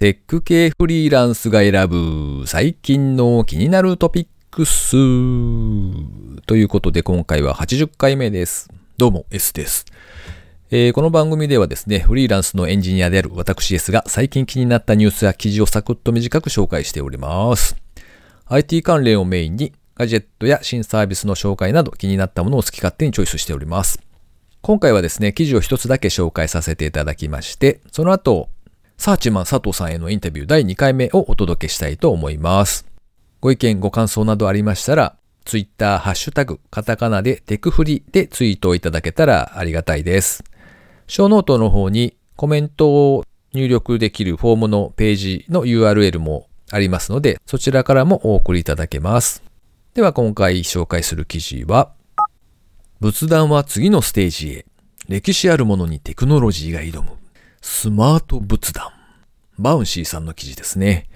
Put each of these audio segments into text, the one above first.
テック系フリーランスが選ぶ最近の気になるトピックスということで今回は80回目です。どうも S です。えーこの番組ではですね、フリーランスのエンジニアである私 S が最近気になったニュースや記事をサクッと短く紹介しております。IT 関連をメインにガジェットや新サービスの紹介など気になったものを好き勝手にチョイスしております。今回はですね、記事を一つだけ紹介させていただきまして、その後、サーチマン佐藤さんへのインタビュー第2回目をお届けしたいと思います。ご意見、ご感想などありましたら、ツイッター、ハッシュタグ、カタカナでテクフリでツイートをいただけたらありがたいです。ショーノートの方にコメントを入力できるフォームのページの URL もありますので、そちらからもお送りいただけます。では今回紹介する記事は、仏壇は次のステージへ。歴史あるものにテクノロジーが挑む。スマート仏壇。バウンシーさんの記事ですね。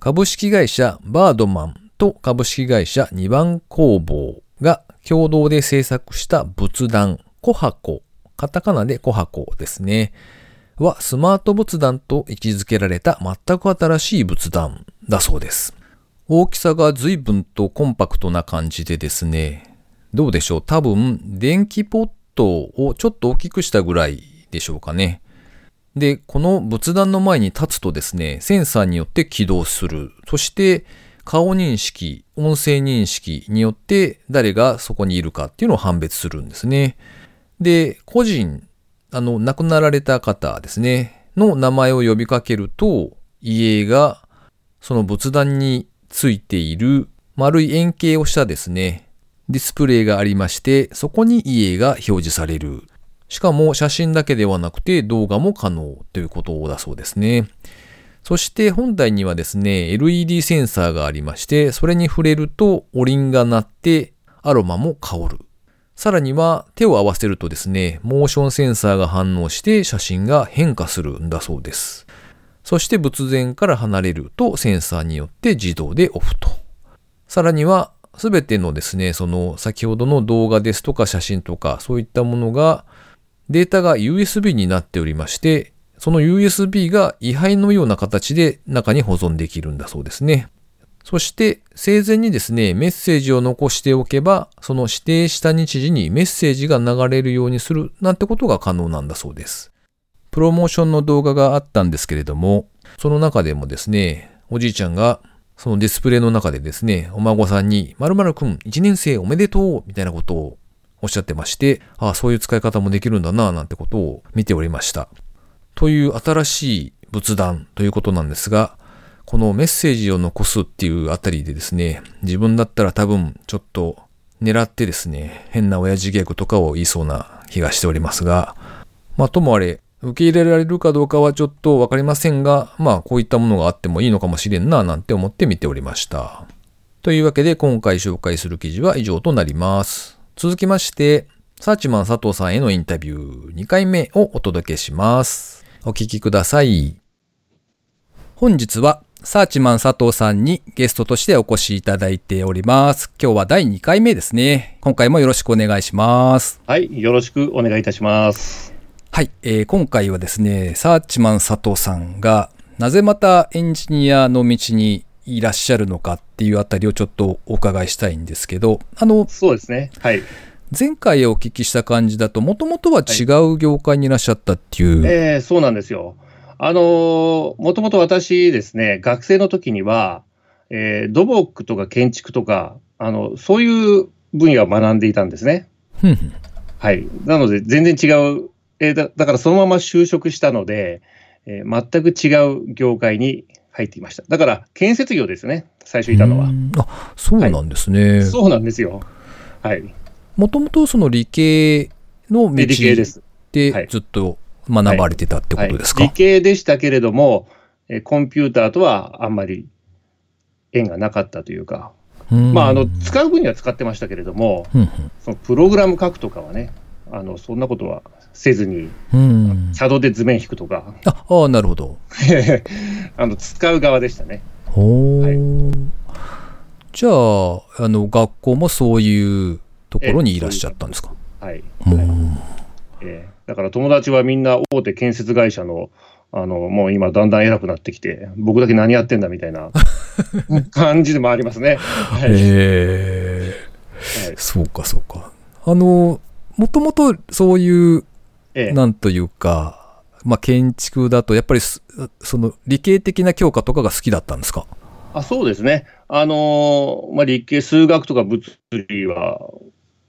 株式会社バードマンと株式会社二番工房が共同で制作した仏壇、コハコ、カタカナでコハコですね。はスマート仏壇と位置づけられた全く新しい仏壇だそうです。大きさが随分とコンパクトな感じでですね、どうでしょう？多分、電気ポットをちょっと大きくしたぐらいでしょうかね。で、この仏壇の前に立つとですね、センサーによって起動する。そして、顔認識、音声認識によって誰がそこにいるかっていうのを判別するんですね。で、個人、あの、亡くなられた方ですね、の名前を呼びかけると、家がその仏壇についている丸い円形をしたですね、ディスプレイがありまして、そこに家が表示される。しかも写真だけではなくて動画も可能ということだそうですね。そして本体にはですね、LED センサーがありまして、それに触れるとお鈴が鳴ってアロマも香る。さらには手を合わせるとですね、モーションセンサーが反応して写真が変化するんだそうです。そして仏前から離れるとセンサーによって自動でオフと。さらにはすべてのですね、その先ほどの動画ですとか写真とかそういったものがデータが USB になっておりまして、その USB が位牌のような形で中に保存できるんだそうですね。そして生前にですね、メッセージを残しておけば、その指定した日時にメッセージが流れるようにするなんてことが可能なんだそうです。プロモーションの動画があったんですけれども、その中でもですね、おじいちゃんがそのディスプレイの中でですね、お孫さんに、〇〇くん1年生おめでとうみたいなことをおっしゃってまして、ああ、そういう使い方もできるんだな、なんてことを見ておりました。という新しい仏壇ということなんですが、このメッセージを残すっていうあたりでですね、自分だったら多分ちょっと狙ってですね、変な親父ギャグとかを言いそうな気がしておりますが、まあともあれ、受け入れられるかどうかはちょっとわかりませんが、まあこういったものがあってもいいのかもしれんな、なんて思って見ておりました。というわけで今回紹介する記事は以上となります。続きまして、サーチマン佐藤さんへのインタビュー2回目をお届けします。お聞きください。本日はサーチマン佐藤さんにゲストとしてお越しいただいております。今日は第2回目ですね。今回もよろしくお願いします。はい、よろしくお願いいたします。はい、えー今回はですね、サーチマン佐藤さんがなぜまたエンジニアの道にいらっしゃるのかっていうあたりをちょっとお伺いしたいんですけど、あの、そうですね。はい。前回お聞きした感じだと、もともとは違う業界にいらっしゃったっていう。えーそうなんですよ。あのーもともと私ですね、学生の時には、えー土木とか建築とか、あの、そういう分野を学んでいたんですね。はい。なので、全然違う、えーだだからそのまま就職したので、えー全く違う業界に入っていました。だから、建設業ですね、最初いたのはう。んあ、そうなんですね。そうなんですよ。はい。もともとその理系の道でずっと学ばれてたってことですか、はい、理系でしたけれども、えーコンピューターとはあんまり縁がなかったというか、うんまあ、あの使う分には使ってましたけれども、ふんそのプログラム書くとかはね、あのそんなことはせずに、うんシャドウで図面引くとか、あああ、なるほど。あの使う側でしたね。ほーじゃあ、あの、学校もそういうところにいらっしゃったんですか？はい。うんえーだから友達はみんな大手建設会社のあの、もう今だんだん偉くなってきて、僕だけ何やってんだみたいな 感じでもありますね。はい。へえ。はいそうか、そうか。あの、もともとそういう、ええなんというか、まあ、建築だと、やっぱりす、その、理系的な教科とかが好きだったんですか？あそうですね。あのまあ、理系、数学とか物理は、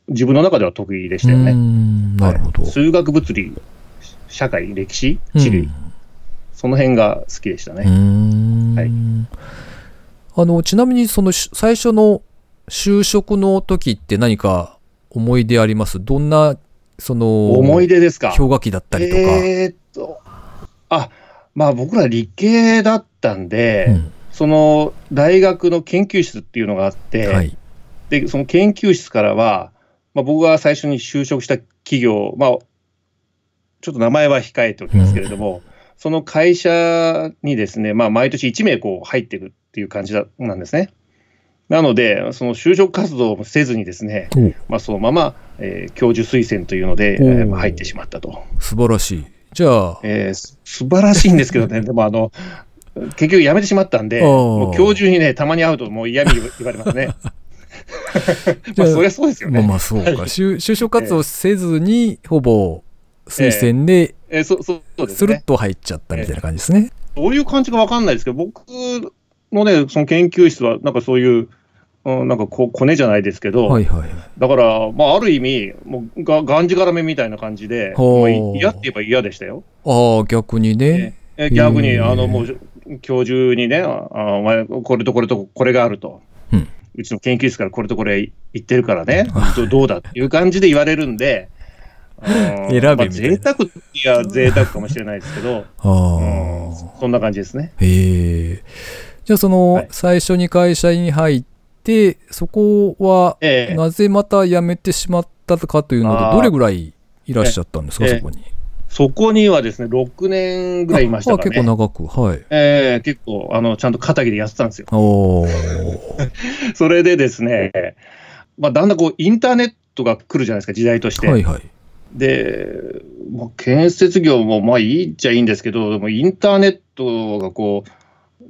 自分の中では得意でしたよね。んなるほど。はい数学、物理、社会、歴史、地理、その辺が好きでしたね。んはいあの、ちなみにそのし最初の就職の時って何か思い出あります？どんな、その、思い出ですか？氷河期だったりとか。えーっと、あまあ僕ら理系だったんで、うんその大学の研究室っていうのがあって、はい。でその研究室からは、まあ、僕が最初に就職した企業、まあ、ちょっと名前は控えておきますけれども、その会社にですね、まあ、毎年1名こう入っていくっていう感じだなんですね。なので、その就職活動もせずにですね、おまあ、そのまま、えー教授推薦というので、えおーーまあ入ってしまったと。素晴らしい。じゃあ、えーす素晴らしいんですけどね、でもあの、結局辞めてしまったんで、もう教授にね、たまに会うともう嫌味言われますね。まあ、そりゃそうですよね。まあまあそうか。就就職活動せずに、ほぼ推薦で、えーそそうそうですスルッね。と入っちゃったみたいな感じですね。どういう感じかわかんないですけど、僕のね、その研究室は、なんかそういう、うん、なんかこコネじゃないですけど、はいはいはい。だから、まあ、ある意味、もうががんじがらめみたいな感じで、嫌って言えば嫌でしたよ。ああ、逆にね。え逆に、あの、もう、教授にね、ああお前、これとこれとこれがあると。うんうちの研究室からこれとこれ言ってるからね、どどうだっていう感じで言われるんで、選べみたいなまあ、贅沢いや、贅沢かもしれないですけど、あうんあ。そんな感じですね。へえ。じゃあその、はい最初に会社に入って、そこは、ええなぜまた辞めてしまったかというので、あーどれぐらいいらっしゃったんですか、ええそこに？そこにはですね、6年ぐらいいましたあからね。結構長く、はい。ええ結構、あの、ちゃんと肩着でやってたんですよ。それでですね、まあ、だんだんこう、インターネットが来るじゃないですか、時代として。はいはい。で、もう建設業もまあいいっちゃいいんですけど、でもインターネットがこう、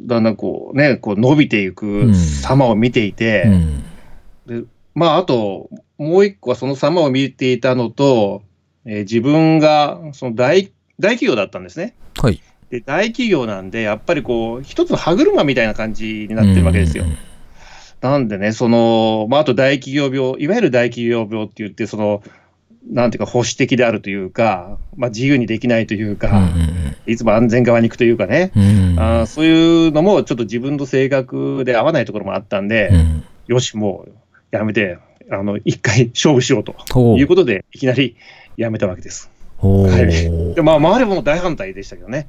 だんだんこうね、こう伸びていく様を見ていて、うん。まああと、もう一個はその様を見ていたのと、えー自分がその大大企業だったんですね。はい。で、大企業なんで、やっぱりこう、一つの歯車みたいな感じになってるわけですよ。うんなんでね、その、まあ、あと大企業病、いわゆる大企業病って言って、その、なんていうか保守的であるというか、まあ、自由にできないというか、いつも安全側に行くというかね、うん。うんあーそういうのもちょっと自分の性格で合わないところもあったんで、うん。よし、もうやめて、あの、一回 勝負しようということで、いきなりやめたわけです。はい。で、まあ、周りも大反対でしたけどね、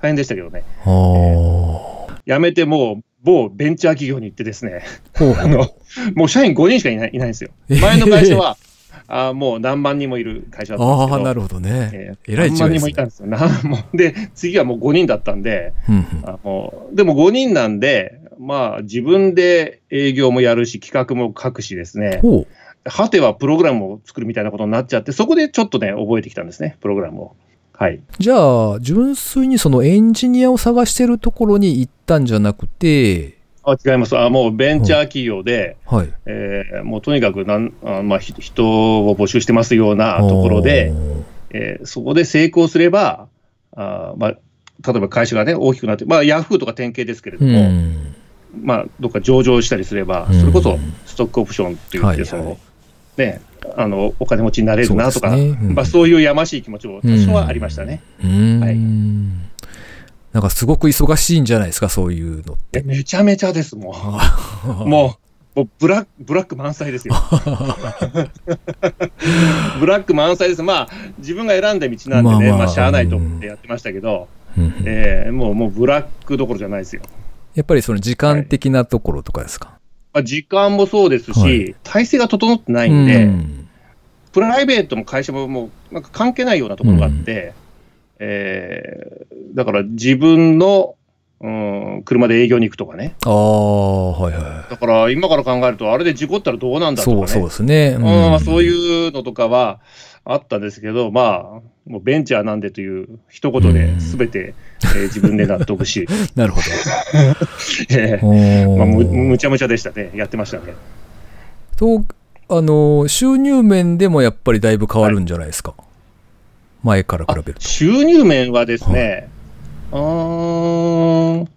大変でしたけどね、ほう。やめてもう、某ベンチャー企業に行ってですね、あの、もう社員5人しかいないいないんですよ。前の会社は、あーもう何万人もいる会社だったんですああ、けど、なるほどね。えーえらい違いですね何万人もいたんですよ。なもうで、次はもう5人だったんで、うんうんあもうでも5人なんで、まあ自分で営業もやるし、企画も書くしですね、ほう。はてはプログラムを作るみたいなことになっちゃって、そこでちょっとね、覚えてきたんですね、プログラムを。はい。じゃあ、純粋にそのエンジニアを探してるところに行ったんじゃなくて、あ違いますあ。もうベンチャー企業で、はい。えーもうとにかくなんあ、まあ、ひ人を募集してますようなところで、えーそこで成功すれば、あーまあ、例えば会社がね、大きくなって、まあ、ヤフーとか典型ですけれうども、ん。まあ、どっか上場したりすれば、うんそれこそストックオプションって言って、はいその、はいね、あの、お金持ちになれるなとか、そうねうんまあ、そういうやましい気持ちも多少はありましたね。はいなんかすごく忙しいんじゃないですか、そういうのって。えめちゃめちゃです、もう。もう、もうブラック、ブラック満載ですよ。ブラック満載です。まあ、自分が選んだ道なんでね、まあまあまあ、しゃあないと思ってやってましたけど、うんうんえーもう、もうブラックどころじゃないですよ。やっぱりその時間的なところとかですか？まあ、時間もそうですし、はい体制が整ってないんで、うんプライベートも会社ももうなんか関係ないようなところがあって、えーだから自分の、うん、車で営業に行くとかね、ああ、はいはだから今から考えると、あれで事故ったらどうなんい。だとかね、そうそうですね。うんまあ、そういうのとかはあったんですけど、まあ、もうベンチャーなんでという一言でうん全てえー自分で納得し、なるほえど。ーまあ、むむちゃむちゃでしたね、やってましたね。と、あの、収入面でもやっぱりだいぶ変わるんじゃないですか。前から比べると。収入面はですね、うーん、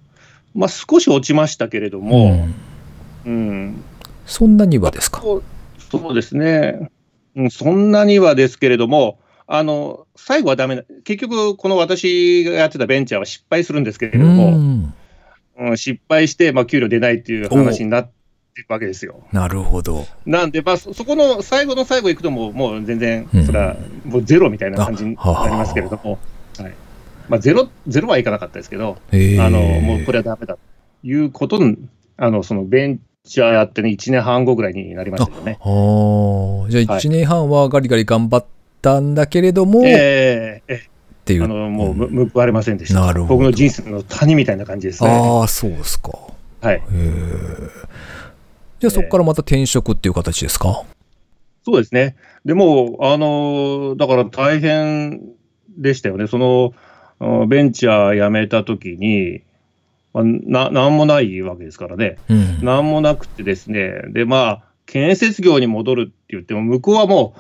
まあ、少し落ちましたけれどうも、んうん、そんなにはですか？そうですね、うん、そんなにはですけれども、あの最後はダメな、結局、この私がやってたベンチャーは失敗するんですけれども、うんうん、失敗して、まあ、給料出ないっていう話になっていくわけですよ。なるほど。なんで、まあ、そそこの最後の最後行くともう、もう全然うん、それはもうゼロみたいな感じになりますけれども、はいまあ、ゼロゼロはいかなかったですけど、あのもうこれはダメだということに、あのそのベンチャーやってね、1年半後ぐらいになりましたよね。あーじゃあはい1年半はガリガリ頑張ったんだけれども、っえええていう。えあのもう報われませんでした。なるほど僕の人生の谷みたいな感じですね。ああ、そうですか。はい。じゃあそこからまた転職っていう形ですか？そうですね。でも、あのだから大変でしたよね。そのあベンチャー辞めたときに、まあ、ななんもないわけですからね。うん。もなくてですね、で、まあ、建設業に戻るって言っても、向こうはも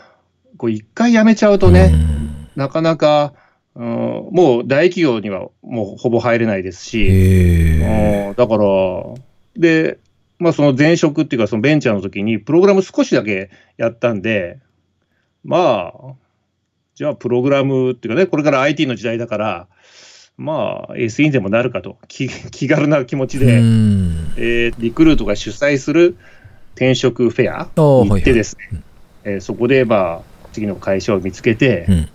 う、こう一回辞めちゃうとね、うんなかなか、うんもう大企業にはもうほぼ入れないですし。うんだから、で、まあ、その前職っていうか、そのベンチャーの時に、プログラム少しだけやったんで、まあ、じゃあ、プログラムっていうかね、これから IT の時代だから、まあ、SE にでもなるかと、気 気軽な気持ちで、うん。えーリクルートが主催する転職フェアに行ってですね、はいえーそこで、まあ、次の会社を見つけて、うん。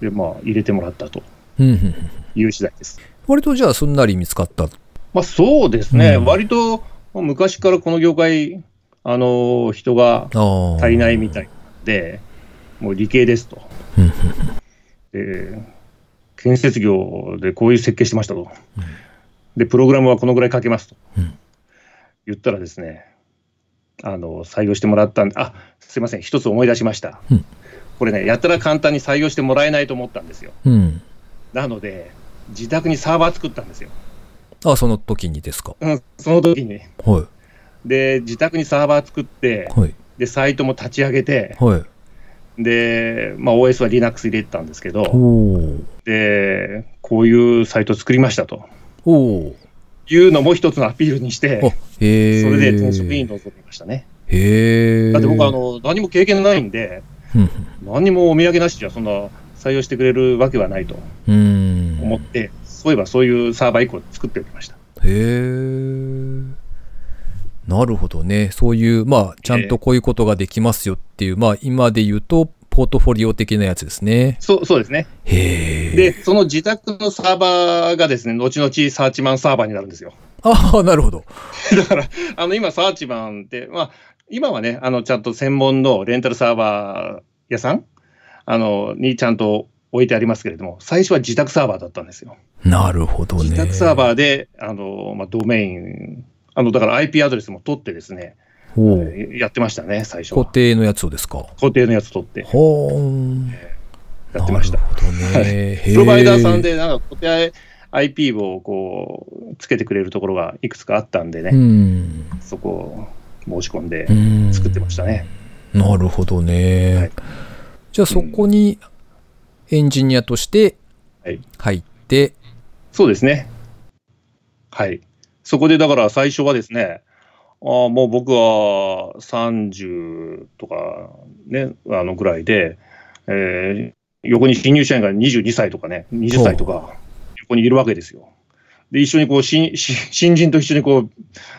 で、まあ、入れてもらったという次第です。割とじゃあすんなり見つかった。まあ、そうですね、うん。割とまあ昔からこの業界、あの人が。足りないみたいで、もう理系ですと。で建設業でこういう設計してましたと。で、プログラムはこのぐらい書けますと。うん言ったらですね、あの採用してもらったんで、あすいません、一つ思い出しました。うんこれね、やったら簡単に採用してもらえないと思ったんですよ。うん。なので、自宅にサーバー作ったんですよ。あ、その時にですか？うん、その時に。はで、自宅にサーバー作ってい。、はい。で、サイトも立ち上げて、はい。で、まあ、OS は Linux 入れてたんですけど。で、こういうサイト作りましたとおお。いうのも一つのアピールにして、あ、へえ。それで転職に臨みましたね。へえ。だって僕あの、何も経験ないんで、うん何にもお土産なしじゃ、そんな採用してくれるわけはないとうん。思って、そういえばそういうサーバー1個作っておきました。へえ。なるほどね。そういう、まあ、ちゃんとこういうことができますよっていう、まあ、今で言うと、ポートフォリオ的なやつですね。そうそうですね。へえ。で、その自宅のサーバーがですね、後々サーチマンサーバーになるんですよ。ああ、なるほど。だから、あの、今、サーチマンって、まあ、今はね、あの、ちゃんと専門のレンタルサーバー屋さん？あの、にちゃんと置いてありますけれども、最初は自宅サーバーだったんですよ。なるほどね。自宅サーバーで、あの、まあ、ドメイン、あの、だから IP アドレスも取ってですね、やってましたね、最初固は。定のやつをですか？固定のやつ取ってほーん。やってましたな。るほどね。プロバイダーさん。で、なんか固定 IP をこう、つけてくれるところがいくつかあったんでね、うん。そこを申し込んでうん作ってましたね。なるほどね。はいじゃあそこにエンジニアとしてはい入って、そうですね。はい。そこでだから最初はですね、あーもう僕は30とかね、あのぐらいで、えー横に新入社員が22歳とかね、20歳とか、横にいるわけですよ。で、一緒にこう、新新新人と一緒にこう、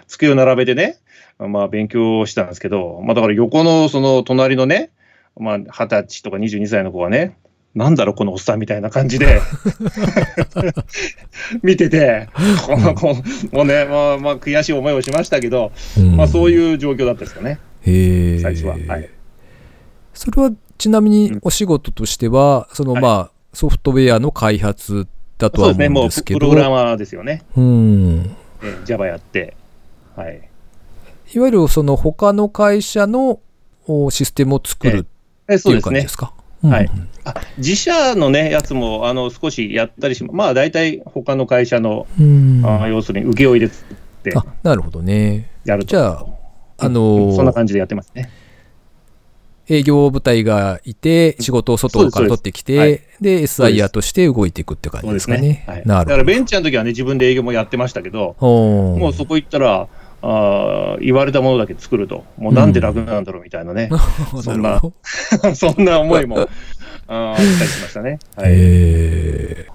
机を並べてね、まあ勉強したんですけど、まあだから横のその隣のね、まあ20歳とか22歳の子がね、なんだろうこのおっさんみたいな感じで 見てて、この子もうね、まあまあ悔しい思いをしましたけど、まあそうういう状況だったですかね、ん。へー最初は。はい。それはちなみにお仕事としては、そのはいまあ、ソフトウェアの開発だとはそうですね、もう思うんですけど、プログラマーですよね。うん。えー Java やって。はい。いわゆるその他の会社のおシステムを作るえっていうそうですね感じですか？はいあ自社のね、やつもあの少しやったりしままあ大体他の会社の、うん。あ要するに請負いで作ってあ、なるほどね。やると。じゃあ、あのーそんな感じでやってますね。営業部隊がいて、仕事を外から取ってきて、そうですで、SIR として動いていくって感じですすでかねね。。はい、なるほど。だからベンチャーの時はね、自分で営業もやってましたけど、もうそこ行ったら、あー言われたものだけ作ると、もうなんで楽なんだろうみたいなね、そんな。るほど。そんな思いもあったりしましたね。はい、へー。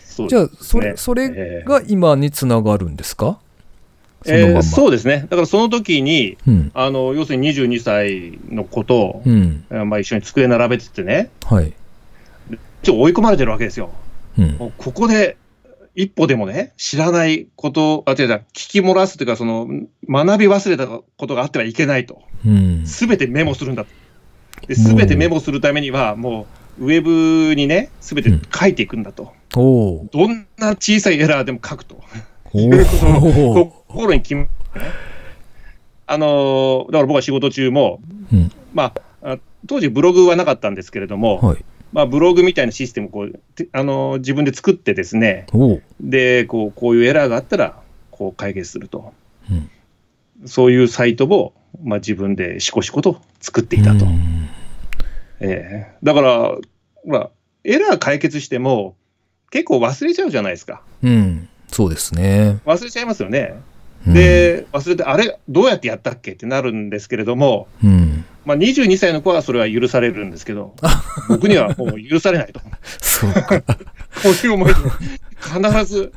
そうじゃあ、それ、ねそれえーが今につながるんですか？そのまんま。えーそうですね、だからその時に、うん。あの要するに22歳の子と、うん。えーまあ、一緒に机並べててね、はい。ちょ追い込まれてるわけですよ。ここで一歩でもね、知らないこと、あ、違う違う、聞き漏らすというか、その、学び忘れたことがあってはいけないと。うん。すべてメモするんだと。すべてメモするためには、もう、ウェブにね、すべて書いていくんだと。おーどんな小さいエラーでも書くと。おいうことをー心に決め、あのーだから僕は仕事中も、うん。まあ、あ当時ブログはなかったんですけれども、はい。まあ、ブログみたいなシステムをこう、てあのー自分で作ってですね、で、こう、こういうエラーがあったら、こう解決すると。うんそういうサイトを、まあ、自分でしこしこと作っていたと。うんええだから、ほら、エラー解決しても、結構忘れちゃうじゃないですか。うん。そうですね。忘れちゃいますよね。うん、で、忘れて、あれ、どうやってやったっけってなるんですけれども、うん。まあ、22歳の子はそれは許されるんですけど、僕にはもう許されないと。こそうか。ういう思いで、必ず、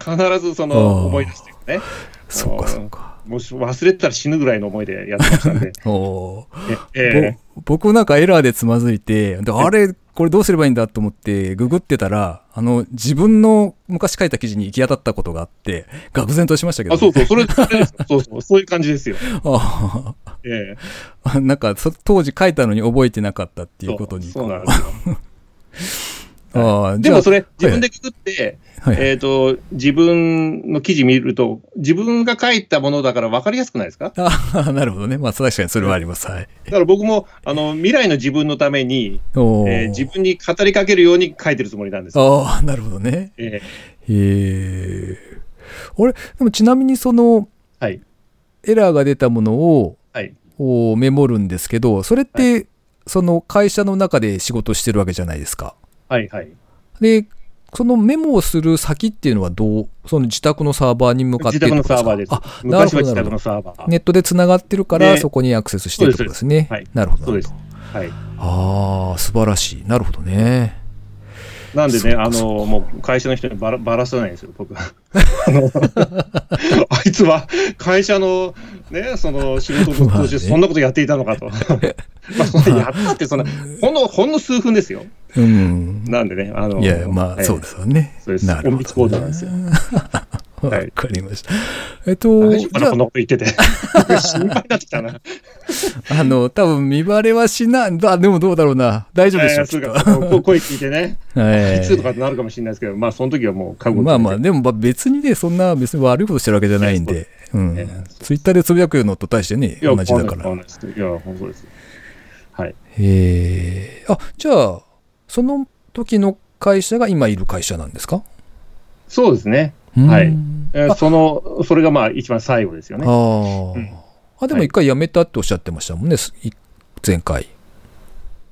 必ずその思い出してね。そうか、そうか。もし忘れてたら死ぬぐらいの思いでやってましたんで。おーええぼ僕なんかエラーでつまずいて、であれ、これどうすればいいんだと思って、ググってたら、あの、自分の昔書いた記事に行き当たったことがあって、愕然としましたけど、あ、そうそう、それ、そうそう、そういう感じですよ。あええあなんかそ、当時書いたのに覚えてなかったっていうことに。そうなんですよ。あでもそれ、自分でググって、はいはいえっ、と、自分の記事見ると、自分が書いたものだから分かりやすくないですか？ああ、なるほどね。まあ、確かにそれはあります。はい。だから僕も、あの、未来の自分のために、えー自分に語りかけるように書いてるつもりなんですよ。ああ、なるほどね。えへえ。あれ、でもちなみにその、ーはい。エラーが出たものを、はい。をメモるんですけど、それって、その会社の中で仕事してるわけじゃないですか。はい。はい。で、そのメモをする先っていうのはどう、その自宅のサーバーに向かって自宅のサーバーです。かあ、なるほど。ネットで繋がってるから、でそこにアクセスしてってことですね。はいなるほど。そうです。はい。ああ、素晴らしい。なるほどね。なんでね、あの、もう会社の人にばらばらさないんですよ、僕は。は会社のね、その仕事の途中、そんなことやっていたのかと。まあ、そんなやったって、そんな、ほんの、ほんの数分ですよ。うん。なんでね、あの、いや、まあ、ええそうですよね。そうです隠密行動なんですよはいかりました。えっと、じゃ大丈夫かな、こんなこと言ってて。心配になってきたな。あ、あの、多分見バレはしない、あ、でもどうだろうな。大丈夫でしょう、か声聞いてね、は いいつとかってなるかもしれないですけど、まあ、その時はもう覚悟まあまあ、でもまあ別にね、そんな別に悪いことしてるわけじゃないんで、うんえ。ツイッターでつぶやくのと対してね、同じだから。いや、本当です。はい。へえ。あ、じゃあ、その時の会社が今いる会社なんですか？そうですね。うんはいえその、それがまあ一番最後ですよね。あー、うんあ、でも一回辞めたっておっしゃってましたもんね、前回。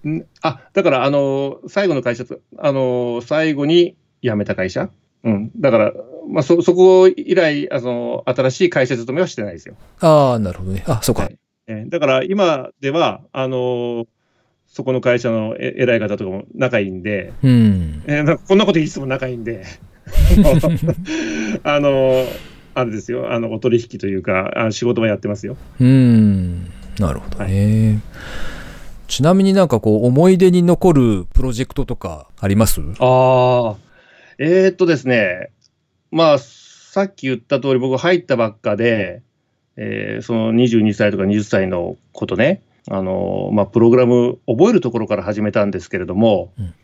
んあ、だから、あの、最後の会社と、あの、最後に辞めた会社？うん。だから、まあ、そ、そこ以来、あの、新しい会社勤めはしてないですよ。ああ、なるほどね。あ、そうか。はいえーだから、今では、あの、そこの会社のえ偉い方とかも仲いいんで、うん。えーなんかこんなこと言いつつも仲いいんで、あの、あれですよ、あの、お取引というか、あ仕事はやってますよ。うん。なるほどね。ちなみになんかこう、思い出に残るプロジェクトとかあります？ああ、えー、っとですね、まあ、さっき言った通り、僕入ったばっかで、えーその22歳とか20歳のことね、あの、まあ、プログラム覚えるところから始めたんですけれども、うん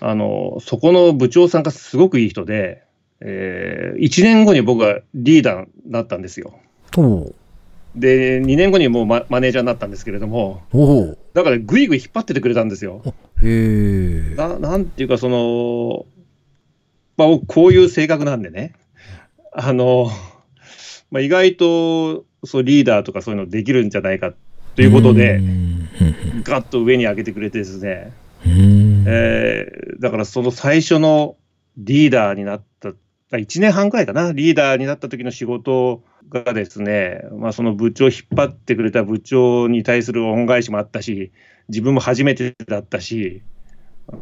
あの、そこの部長さんがすごくいい人で、え1年後に僕はリーダーになったんですよ。で、2年後にもうママネージャーになったんですけれども、だからぐいぐい引っ張っててくれたんですよ。へえ。ななんていうか、その、まあ、僕こういう性格なんでね、あの、まあ、意外とそうリーダーとかそういうのできるんじゃないかということでう、んガッと上に上げてくれてですね、うんえーだからその最初のリーダーになった、1年半くらいかな、リーダーになった時の仕事がですね、まあ、その部長を引っ張ってくれた部長に対する恩返しもあったし、自分も初めてだったし、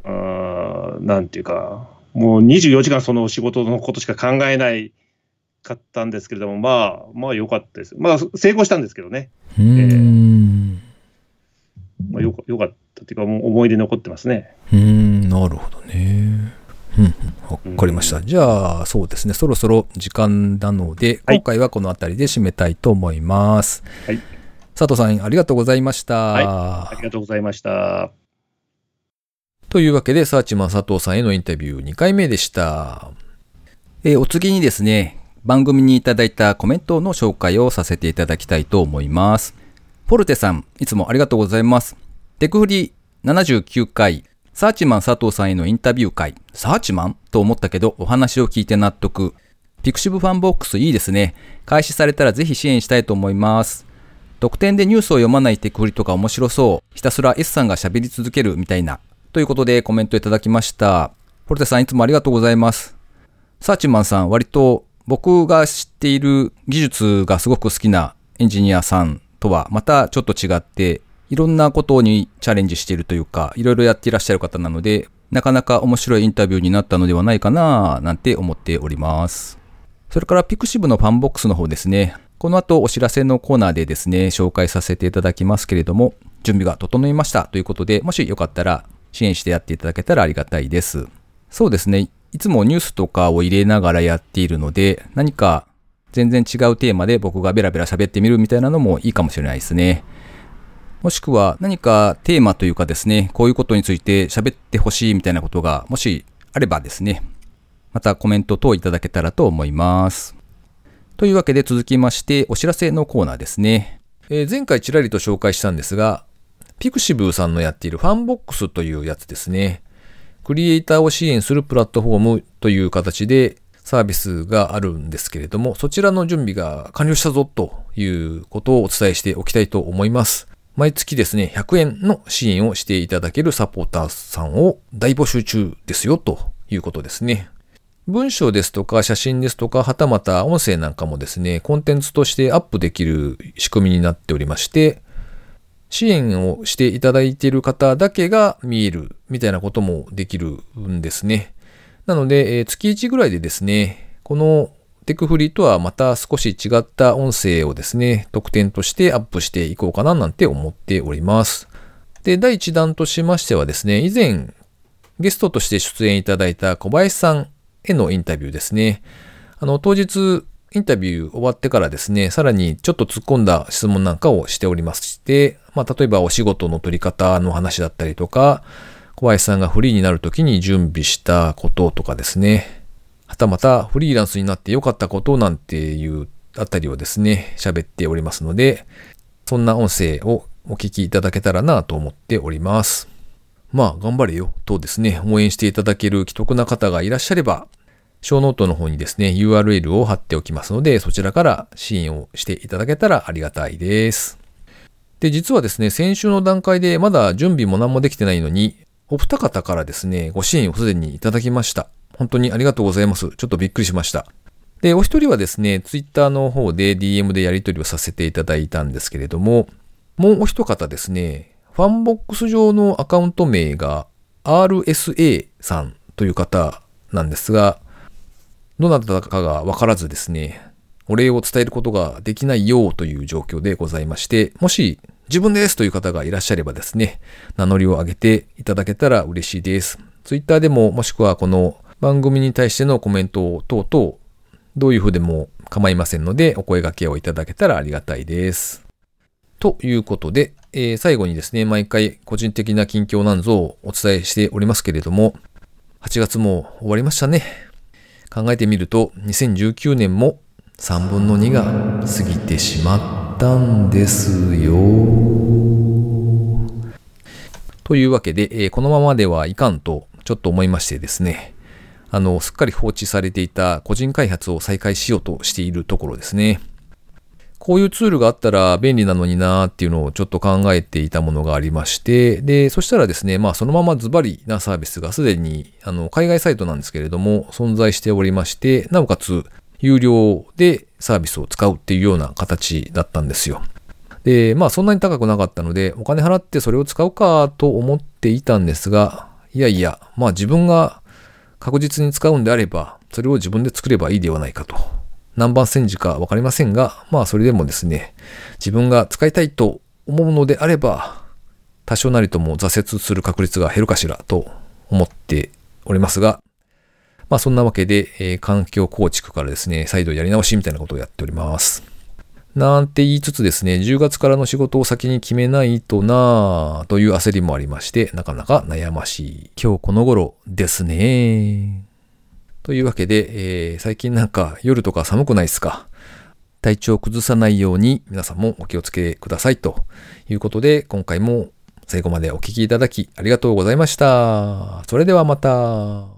あーなんていうか、もう24時間その仕事のことしか考えないかったんですけれども、まあ、まあ良かったです。まあ、成功したんですけどね、うん。まあ、よかよかったっていうか、もう思い出残ってますね。うん、なるほどね。うんうんわかりました。じゃあ、そうですね。そろそろ時間なので、はい今回はこの辺りで締めたいと思います。はい。佐藤さん、ありがとうございました。ありがとうございました。というわけで、サーチマン佐藤さんへのインタビュー2回目でした。えーお次にですね、番組にいただいたコメントの紹介をさせていただきたいと思います。フォルテさん、いつもありがとうございます。テクフリ79回、サーチマン佐藤さんへのインタビュー回、サーチマン？と思ったけど、お話を聞いて納得。ピクシブファンボックスいいですね。開始されたらぜひ支援したいと思います。特典でニュースを読まないテクフリとか面白そう。ひたすら S さんが喋り続けるみたいな。ということでコメントいただきました。フォルテさんいつもありがとうございます。サーチマンさん割と僕が知っている技術がすごく好きなエンジニアさんとはまたちょっと違って、いろんなことにチャレンジしているというか、いろいろやっていらっしゃる方なので、なかなか面白いインタビューになったのではないかななんて思っております。それからピクシブのファンボックスの方ですね。この後お知らせのコーナーでですね、紹介させていただきますけれども、準備が整いましたということで、もしよかったら支援してやっていただけたらありがたいです。そうですね。いつもニュースとかを入れながらやっているので、何か全然違うテーマで僕がベラベラ喋ってみるみたいなのもいいかもしれないですね。もしくは何かテーマというかですね、こういうことについて喋ってほしいみたいなことがもしあればですね、またコメント等いただけたらと思います。というわけで続きましてお知らせのコーナーですね。えー前回ちらりと紹介したんですが、ピクシブさんのやっているファンボックスというやつですね。クリエイターを支援するプラットフォームという形でサービスがあるんですけれども、そちらの準備が完了したぞということをお伝えしておきたいと思います。毎月ですね、100円の支援をしていただけるサポーターさんを大募集中ですよということですね。文章ですとか写真ですとか、はたまた音声なんかもですね、コンテンツとしてアップできる仕組みになっておりまして、支援をしていただいている方だけが見えるみたいなこともできるんですね。なので、月1ぐらいでですね、このテクフリとはまた少し違った音声をですね、特典としてアップしていこうかななんて思っております。で、第1弾としましてはですね、以前ゲストとして出演いただいた小林さんへのインタビューですね。あの、当日、インタビュー終わってからですね、さらにちょっと突っ込んだ質問なんかをしておりまして、まあ、例えばお仕事の取り方の話だったりとか、小林さんがフリーになるときに準備したこととかですね、はたまたフリーランスになって良かったことなんていうあたりをですね、喋っておりますので、そんな音声をお聞きいただけたらなと思っております。まあ、頑張れよ、とですね、応援していただける既得な方がいらっしゃれば、小ノートの方にですね、URL を貼っておきますので、そちらから支援をしていただけたらありがたいです。で、実はですね、先週の段階でまだ準備も何もできてないのに、お二方からですね、ご支援をすでにいただきました。本当にありがとうございます。ちょっとびっくりしました。で、お一人はですね、ツイッターの方で DM でやり取りをさせていただいたんですけれども、もうお一方ですね、ファンボックス上のアカウント名が RSA さんという方なんですが、どなたかがわからずですね、お礼を伝えることができないようという状況でございまして、もし自分ですという方がいらっしゃればですね、名乗りを上げていただけたら嬉しいです。ツイッターでももしくはこの番組に対してのコメント等々、どういうふうでも構いませんので、お声掛けをいただけたらありがたいです。ということで、えー最後にですね、毎回個人的な近況なんぞをお伝えしておりますけれども、8月も終わりましたね。考えてみると、2019年も3分の2が過ぎてしまったんですよ。というわけで、えーこのままではいかんとちょっと思いましてですね、あの、すっかり放置されていた個人開発を再開しようとしているところですね。こういうツールがあったら便利なのになーっていうのをちょっと考えていたものがありまして、で、そしたらですね、まあそのままズバリなサービスがすでに、あの、海外サイトなんですけれども、存在しておりまして、なおかつ、有料でサービスを使うっていうような形だったんですよ。で、まあそんなに高くなかったので、お金払ってそれを使うかと思っていたんですが、いやいや、まあ自分が確実に使うんであれば、それを自分で作ればいいではないかと。何番煎じかわかりませんが、まあそれでもですね、自分が使いたいと思うのであれば、多少なりとも挫折する確率が減るかしらと思っておりますが、まあそんなわけで、えー環境構築からですね、再度やり直しみたいなことをやっております。なんて言いつつですね、10月からの仕事を先に決めないとなぁという焦りもありまして、なかなか悩ましい今日この頃ですね。というわけで、えー最近なんか夜とか寒くないですか？体調を崩さないように皆さんもお気をつけくださいということで、今回も最後までお聞きいただきありがとうございました。それではまた。